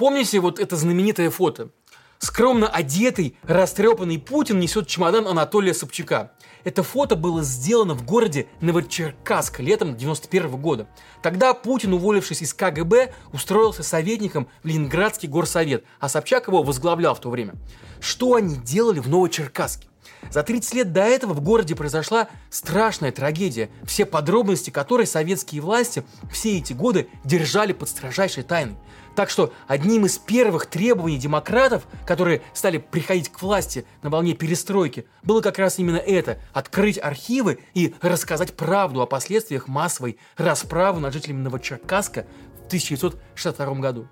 Помните вот это знаменитое фото? Скромно одетый, растрепанный Путин несет чемодан Анатолия Собчака. Это фото было сделано в городе Новочеркасск летом 91 года. Тогда Путин, уволившись из КГБ, устроился советником в Ленинградский горсовет, а Собчак его возглавлял в то время. Что они делали в Новочеркасске? За 30 лет до этого в городе произошла страшная трагедия, все подробности которой советские власти все эти годы держали под строжайшей тайной. Так что одним из первых требований демократов, которые стали приходить к власти на волне перестройки, было как раз именно это – открыть архивы и рассказать правду о последствиях массовой расправы над жителями Новочеркасска в 1962 году.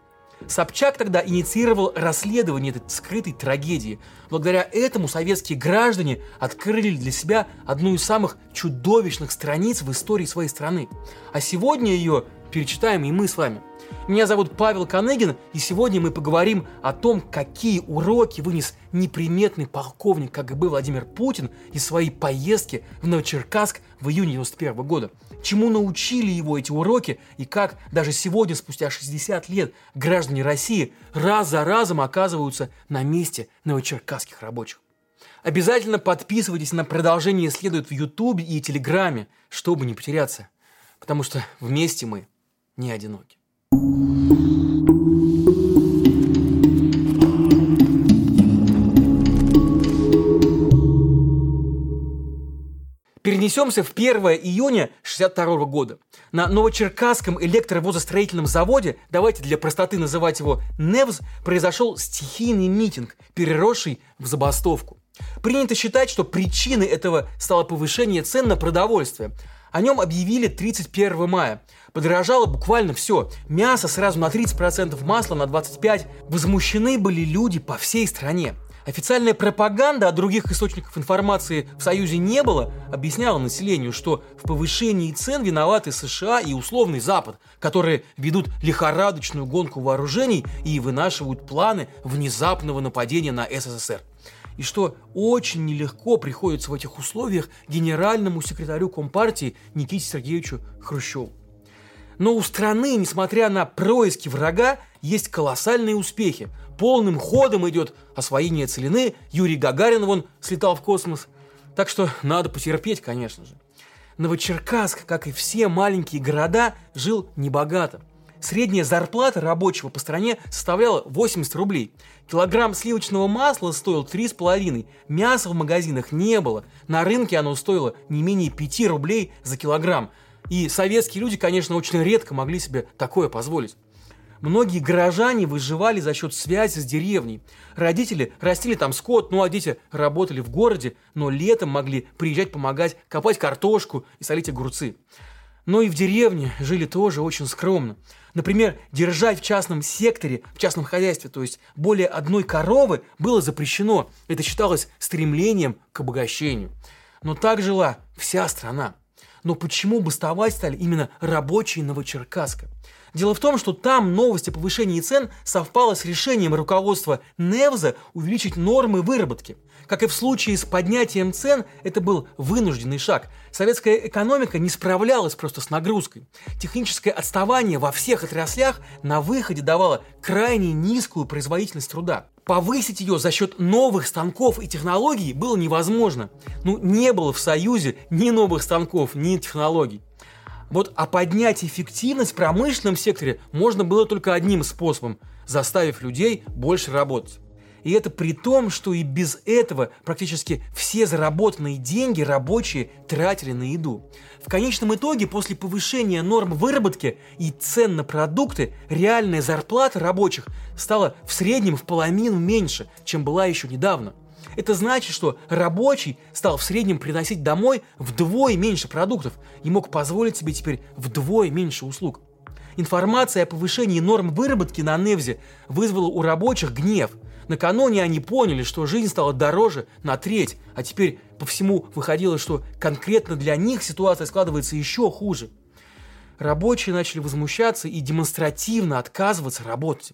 Собчак тогда инициировал расследование этой скрытой трагедии. Благодаря этому советские граждане открыли для себя одну из самых чудовищных страниц в истории своей страны. А сегодня ее перечитаем и мы с вами. Меня зовут Павел Коныгин, и сегодня мы поговорим о том, какие уроки вынес неприметный полковник КГБ Владимир Путин из своей поездки в Новочеркасск в июне 91 года. Чему научили его эти уроки и как даже сегодня, спустя 60 лет, граждане России раз за разом оказываются на месте новочеркасских рабочих. Обязательно подписывайтесь на продолжение следует в Ютубе и Телеграме, чтобы не потеряться. Потому что вместе мы не одиноки. Перенесемся в 1 июня 62 года. На Новочеркасском электровозостроительном заводе, давайте для простоты называть его НЕВЗ, произошел стихийный митинг, переросший в забастовку. Принято считать, что причиной этого стало повышение цен на продовольствие. О нем объявили 31 мая. Подорожало буквально все. Мясо сразу на 30%, масло на 25%. Возмущены были люди по всей стране. Официальная пропаганда, а других источников информации в Союзе не было, объясняла населению, что в повышении цен виноваты США и условный Запад, которые ведут лихорадочную гонку вооружений и вынашивают планы внезапного нападения на СССР и что очень нелегко приходится в этих условиях генеральному секретарю Компартии Никите Сергеевичу Хрущеву. Но у страны, несмотря на происки врага, есть колоссальные успехи. Полным ходом идет освоение целины, Юрий Гагарин вон слетал в космос. Так что надо потерпеть, конечно же. Новочеркасск, как и все маленькие города, жил небогато. Средняя зарплата рабочего по стране составляла 80 рублей. Килограмм сливочного масла стоил 3,5. Мяса в магазинах не было. На рынке оно стоило не менее 5 рублей за килограмм. И советские люди, конечно, очень редко могли себе такое позволить. Многие горожане выживали за счет связи с деревней. Родители растили там скот, ну а дети работали в городе, но летом могли приезжать помогать копать картошку и солить огурцы. Но и в деревне жили тоже очень скромно. Например, держать в частном секторе, в частном хозяйстве, то есть более одной коровы, было запрещено. Это считалось стремлением к обогащению. Но так жила вся страна. Но почему бастовать стали именно рабочие Новочеркасска? Дело в том, что там новость о повышении цен совпала с решением руководства Невза увеличить нормы выработки. Как и в случае с поднятием цен, это был вынужденный шаг. Советская экономика не справлялась просто с нагрузкой. Техническое отставание во всех отраслях на выходе давало крайне низкую производительность труда. Повысить ее за счет новых станков и технологий было невозможно. Ну, не было в Союзе ни новых станков, ни технологий. Вот а поднять эффективность в промышленном секторе можно было только одним способом – заставив людей больше работать. И это при том, что и без этого практически все заработанные деньги рабочие тратили на еду. В конечном итоге, после повышения норм выработки и цен на продукты, реальная зарплата рабочих стала в среднем в половину меньше, чем была еще недавно – это значит, что рабочий стал в среднем приносить домой вдвое меньше продуктов и мог позволить себе теперь вдвое меньше услуг. Информация о повышении норм выработки на Невзе вызвала у рабочих гнев. Накануне они поняли, что жизнь стала дороже на треть, а теперь по всему выходило, что конкретно для них ситуация складывается еще хуже. Рабочие начали возмущаться и демонстративно отказываться работать.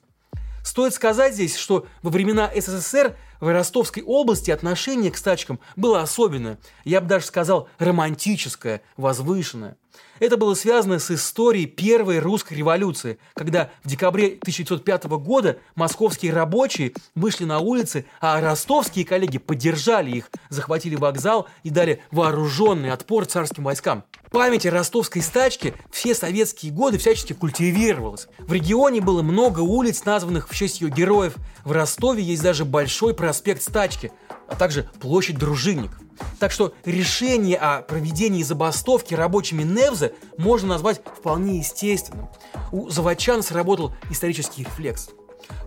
Стоит сказать здесь, что во времена СССР в Ростовской области отношение к стачкам было особенное, я бы даже сказал романтическое, возвышенное. Это было связано с историей Первой русской революции, когда в декабре 1905 года московские рабочие вышли на улицы, а ростовские коллеги поддержали их, захватили вокзал и дали вооруженный отпор царским войскам. Память о ростовской стачке все советские годы всячески культивировалась. В регионе было много улиц, названных в честь ее героев. В Ростове есть даже большой проспект Стачки, а также площадь Дружинников. Так что решение о проведении забастовки рабочими Невза можно назвать вполне естественным. У заводчан сработал исторический рефлекс.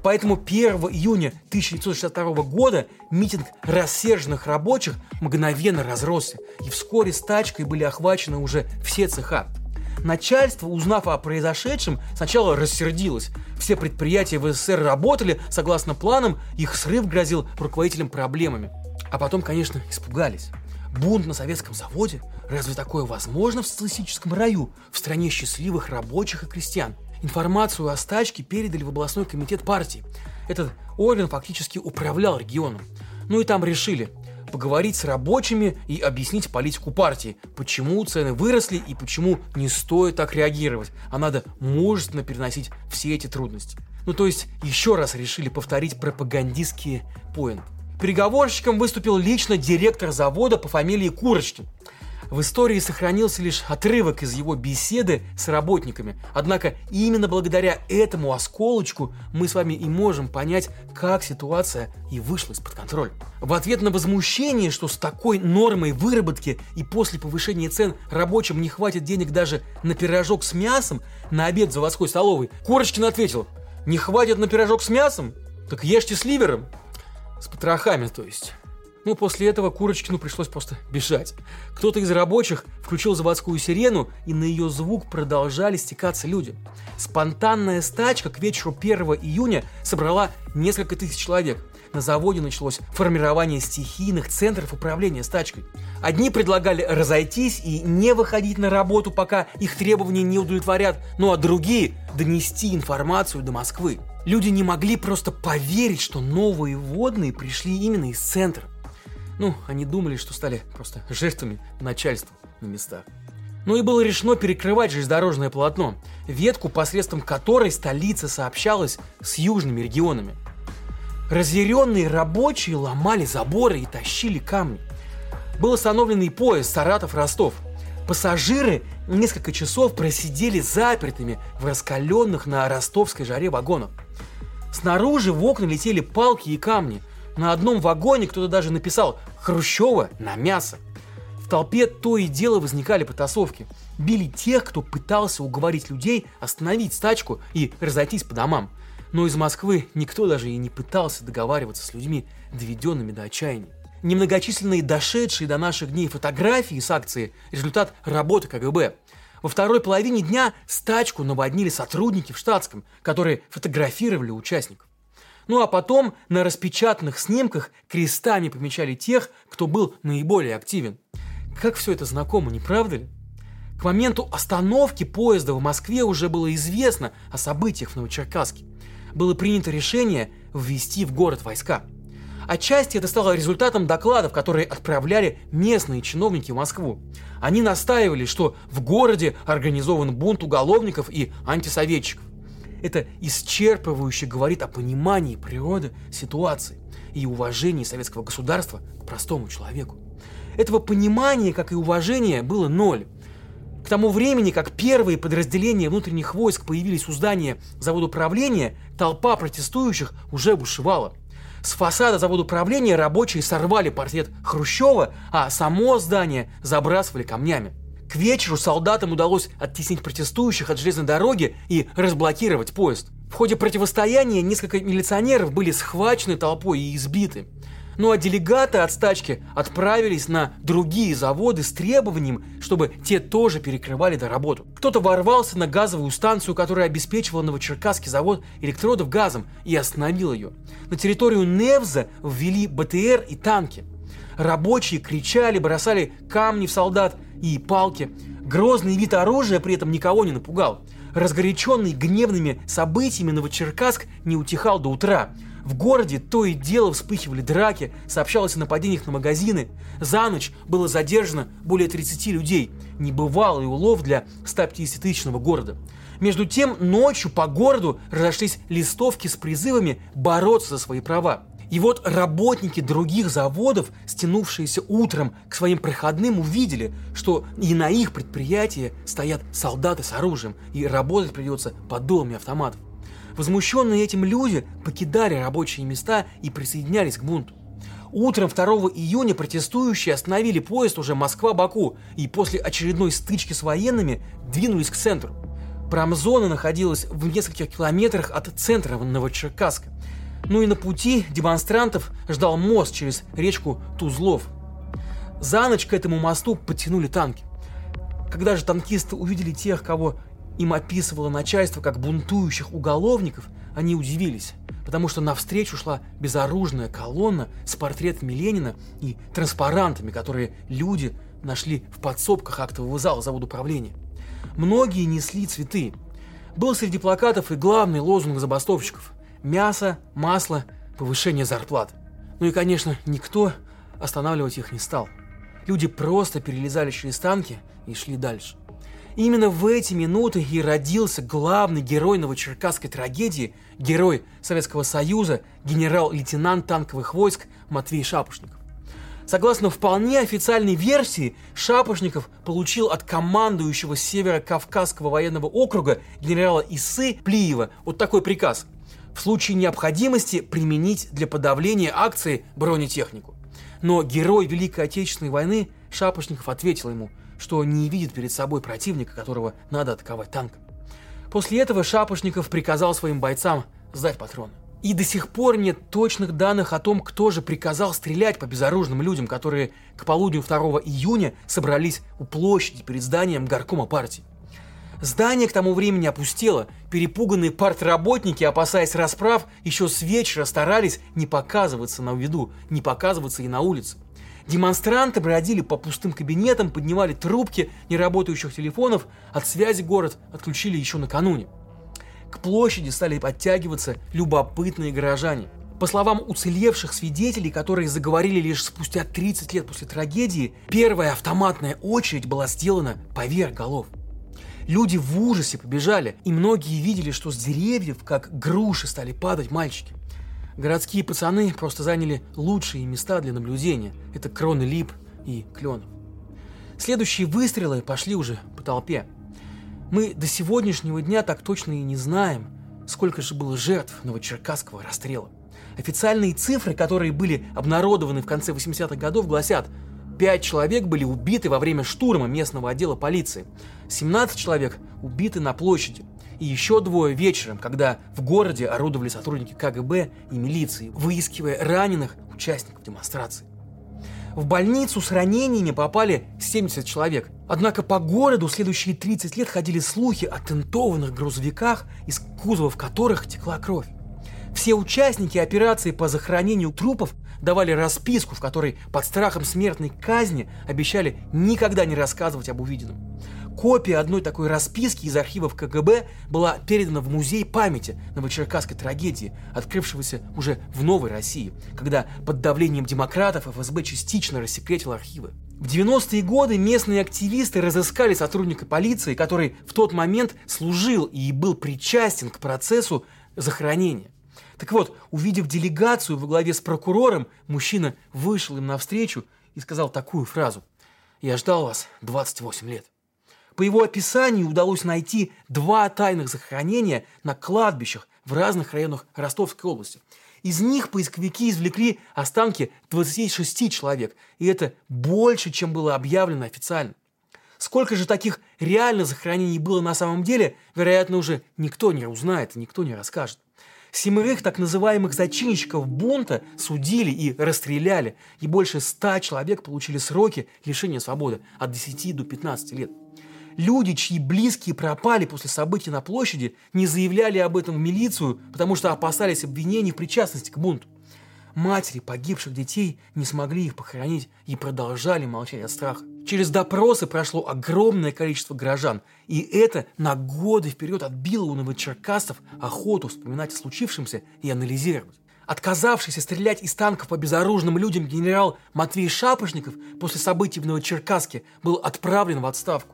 Поэтому 1 июня 1962 года митинг рассерженных рабочих мгновенно разросся, и вскоре стачкой были охвачены уже все цеха. Начальство, узнав о произошедшем, сначала рассердилось. Все предприятия в СССР работали согласно планам, их срыв грозил руководителям проблемами. А потом, конечно, испугались. Бунт на советском заводе? Разве такое возможно в социалистическом раю, в стране счастливых рабочих и крестьян? Информацию о стачке передали в областной комитет партии. Этот орган фактически управлял регионом. Ну и там решили поговорить с рабочими и объяснить политику партии, почему цены выросли и почему не стоит так реагировать, а надо мужественно переносить все эти трудности. Ну то есть еще раз решили повторить пропагандистские поинты. Переговорщиком выступил лично директор завода по фамилии Курочкин. В истории сохранился лишь отрывок из его беседы с работниками. Однако именно благодаря этому осколочку мы с вами и можем понять, как ситуация и вышла из-под контроля. В ответ на возмущение, что с такой нормой выработки и после повышения цен рабочим не хватит денег даже на пирожок с мясом на обед в заводской столовой, Корочкин ответил, не хватит на пирожок с мясом? Так ешьте с ливером. С потрохами, то есть. Ну, после этого Курочкину пришлось просто бежать. Кто-то из рабочих включил заводскую сирену, и на ее звук продолжали стекаться люди. Спонтанная стачка к вечеру 1 июня собрала несколько тысяч человек. На заводе началось формирование стихийных центров управления стачкой. Одни предлагали разойтись и не выходить на работу, пока их требования не удовлетворят, ну а другие – донести информацию до Москвы. Люди не могли просто поверить, что новые водные пришли именно из центра. Ну, они думали, что стали просто жертвами начальства на местах. Ну и было решено перекрывать железнодорожное полотно, ветку, посредством которой столица сообщалась с южными регионами. Разъяренные рабочие ломали заборы и тащили камни. Был остановленный поезд Саратов-Ростов. Пассажиры несколько часов просидели запертыми в раскаленных на ростовской жаре вагонах. Снаружи в окна летели палки и камни – на одном вагоне кто-то даже написал «Хрущева на мясо». В толпе то и дело возникали потасовки. Били тех, кто пытался уговорить людей остановить стачку и разойтись по домам. Но из Москвы никто даже и не пытался договариваться с людьми, доведенными до отчаяния. Немногочисленные дошедшие до наших дней фотографии с акции – результат работы КГБ. Во второй половине дня стачку наводнили сотрудники в штатском, которые фотографировали участников. Ну а потом на распечатанных снимках крестами помечали тех, кто был наиболее активен. Как все это знакомо, не правда ли? К моменту остановки поезда в Москве уже было известно о событиях в Новочеркасске. Было принято решение ввести в город войска. Отчасти это стало результатом докладов, которые отправляли местные чиновники в Москву. Они настаивали, что в городе организован бунт уголовников и антисоветчиков. Это исчерпывающе говорит о понимании природы ситуации и уважении советского государства к простому человеку. Этого понимания, как и уважения, было ноль. К тому времени, как первые подразделения внутренних войск появились у здания завода управления, толпа протестующих уже бушевала. С фасада завода управления рабочие сорвали портрет Хрущева, а само здание забрасывали камнями. К вечеру солдатам удалось оттеснить протестующих от железной дороги и разблокировать поезд. В ходе противостояния несколько милиционеров были схвачены толпой и избиты. Ну а делегаты от стачки отправились на другие заводы с требованием, чтобы те тоже перекрывали до работу. Кто-то ворвался на газовую станцию, которая обеспечивала Новочеркасский завод электродов газом, и остановил ее. На территорию Невза ввели БТР и танки. Рабочие кричали, бросали камни в солдат и палки. Грозный вид оружия при этом никого не напугал. Разгоряченный гневными событиями Новочеркасск не утихал до утра. В городе то и дело вспыхивали драки, сообщалось о нападениях на магазины. За ночь было задержано более 30 людей. Небывалый улов для 150-тысячного города. Между тем, ночью по городу разошлись листовки с призывами бороться за свои права. И вот работники других заводов, стянувшиеся утром к своим проходным, увидели, что и на их предприятии стоят солдаты с оружием, и работать придется под долами автоматов. Возмущенные этим люди покидали рабочие места и присоединялись к бунту. Утром 2 июня протестующие остановили поезд уже Москва-Баку и после очередной стычки с военными двинулись к центру. Промзона находилась в нескольких километрах от центра Новочеркасска. Ну и на пути демонстрантов ждал мост через речку Тузлов. За ночь к этому мосту подтянули танки. Когда же танкисты увидели тех, кого им описывало начальство как бунтующих уголовников, они удивились, потому что навстречу шла безоружная колонна с портретами Ленина и транспарантами, которые люди нашли в подсобках актового зала завода управления. Многие несли цветы. Был среди плакатов и главный лозунг забастовщиков – мясо, масло, повышение зарплат. Ну и, конечно, никто останавливать их не стал. Люди просто перелезали через танки и шли дальше. Именно в эти минуты и родился главный герой новочеркасской трагедии, герой Советского Союза, генерал-лейтенант танковых войск Матвей Шапошников. Согласно вполне официальной версии, Шапошников получил от командующего Северо-Кавказского военного округа генерала Исы Плиева вот такой приказ – в случае необходимости применить для подавления акции бронетехнику. Но герой Великой Отечественной войны Шапошников ответил ему – что не видит перед собой противника, которого надо атаковать танком. После этого Шапошников приказал своим бойцам сдать патроны. И до сих пор нет точных данных о том, кто же приказал стрелять по безоружным людям, которые к полудню 2 июня собрались у площади перед зданием горкома партии. Здание к тому времени опустело, перепуганные партработники, опасаясь расправ, еще с вечера старались не показываться на виду, не показываться и на улице. Демонстранты бродили по пустым кабинетам, поднимали трубки неработающих телефонов, от связи город отключили еще накануне. К площади стали подтягиваться любопытные горожане. По словам уцелевших свидетелей, которые заговорили лишь спустя 30 лет после трагедии, первая автоматная очередь была сделана поверх голов. Люди в ужасе побежали, и многие видели, что с деревьев, как груши, стали падать мальчики. Городские пацаны просто заняли лучшие места для наблюдения. Это кроны лип и кленов. Следующие выстрелы пошли уже по толпе. Мы до сегодняшнего дня так точно и не знаем, сколько же было жертв новочеркасского расстрела. Официальные цифры, которые были обнародованы в конце 80-х годов, гласят, 5 человек были убиты во время штурма местного отдела полиции, 17 человек убиты на площади – и еще двое вечером, когда в городе орудовали сотрудники КГБ и милиции, выискивая раненых участников демонстрации. В больницу с ранениями попали 70 человек. Однако по городу следующие 30 лет ходили слухи о тентованных грузовиках, из кузовов которых текла кровь. Все участники операции по захоронению трупов давали расписку, в которой под страхом смертной казни обещали никогда не рассказывать об увиденном. Копия одной такой расписки из архивов КГБ была передана в музей памяти новочеркасской трагедии, открывшегося уже в Новой России, когда под давлением демократов ФСБ частично рассекретил архивы. В 90-е годы местные активисты разыскали сотрудника полиции, который в тот момент служил и был причастен к процессу захоронения. Так вот, увидев делегацию во главе с прокурором, мужчина вышел им навстречу и сказал такую фразу. «Я ждал вас 28 лет». По его описанию удалось найти два тайных захоронения на кладбищах в разных районах Ростовской области. Из них поисковики извлекли останки 26 человек, и это больше, чем было объявлено официально. Сколько же таких реально захоронений было на самом деле, вероятно, уже никто не узнает и никто не расскажет. Семерых так называемых зачинщиков бунта судили и расстреляли, и больше ста человек получили сроки лишения свободы от 10 до 15 лет. Люди, чьи близкие пропали после событий на площади, не заявляли об этом в милицию, потому что опасались обвинений в причастности к бунту. Матери погибших детей не смогли их похоронить и продолжали молчать от страха. Через допросы прошло огромное количество горожан, и это на годы вперед отбило у новочеркасцев охоту вспоминать о случившемся и анализировать. Отказавшийся стрелять из танков по безоружным людям генерал Матвей Шапошников после событий в Новочеркасске был отправлен в отставку.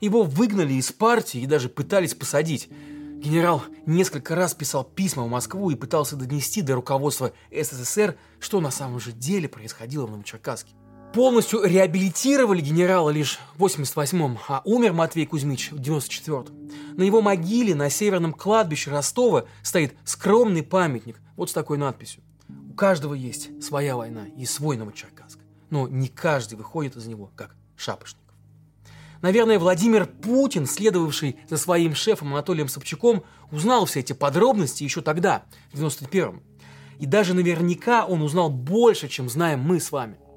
Его выгнали из партии и даже пытались посадить. Генерал несколько раз писал письма в Москву и пытался донести до руководства СССР, что на самом же деле происходило в Новочеркасске. Полностью реабилитировали генерала лишь в 88-м, а умер Матвей Кузьмич в 94-м. На его могиле на северном кладбище Ростова стоит скромный памятник вот с такой надписью. У каждого есть своя война и свой Новочеркасск, но не каждый выходит из него как шапошников. Наверное, Владимир Путин, следовавший за своим шефом Анатолием Собчаком, узнал все эти подробности еще тогда, в 91-м. И даже наверняка он узнал больше, чем знаем мы с вами –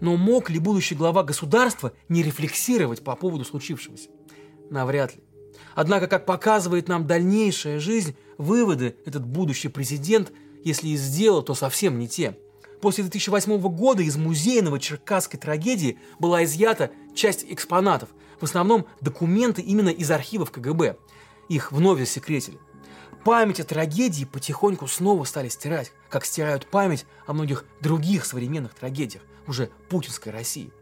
но мог ли будущий глава государства не рефлексировать по поводу случившегося? Навряд ли. Однако, как показывает нам дальнейшая жизнь, выводы этот будущий президент, если и сделал, то совсем не те. После 2008 года из музея Новочеркасской трагедии была изъята часть экспонатов, в основном документы именно из архивов КГБ. Их вновь засекретили. Память о трагедии потихоньку снова стали стирать, как стирают память о многих других современных трагедиях уже путинской России.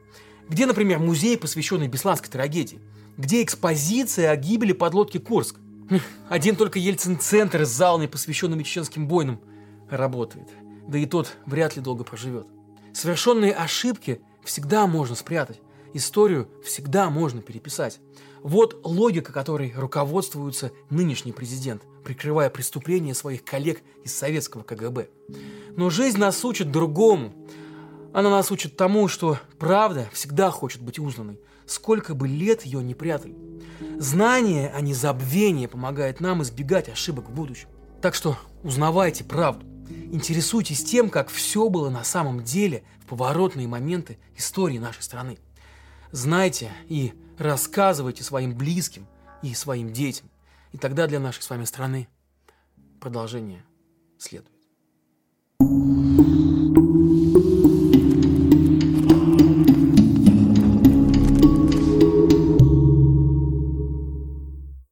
Где, например, музей, посвященный Бесланской трагедии? Где экспозиция о гибели подлодки Курск? Хм, один только Ельцин-центр с залами, посвященными чеченским бойнам, работает. Да и тот вряд ли долго проживет. Совершенные ошибки всегда можно спрятать. Историю всегда можно переписать. Вот логика, которой руководствуется нынешний президент, прикрывая преступления своих коллег из советского КГБ. Но жизнь нас учит другому. Она нас учит тому, что правда всегда хочет быть узнанной, сколько бы лет ее не прятали. Знание, а не забвение помогает нам избегать ошибок в будущем. Так что узнавайте правду. Интересуйтесь тем, как все было на самом деле в поворотные моменты истории нашей страны. Знайте и рассказывайте своим близким и своим детям. И тогда для нашей с вами страны продолжение следует.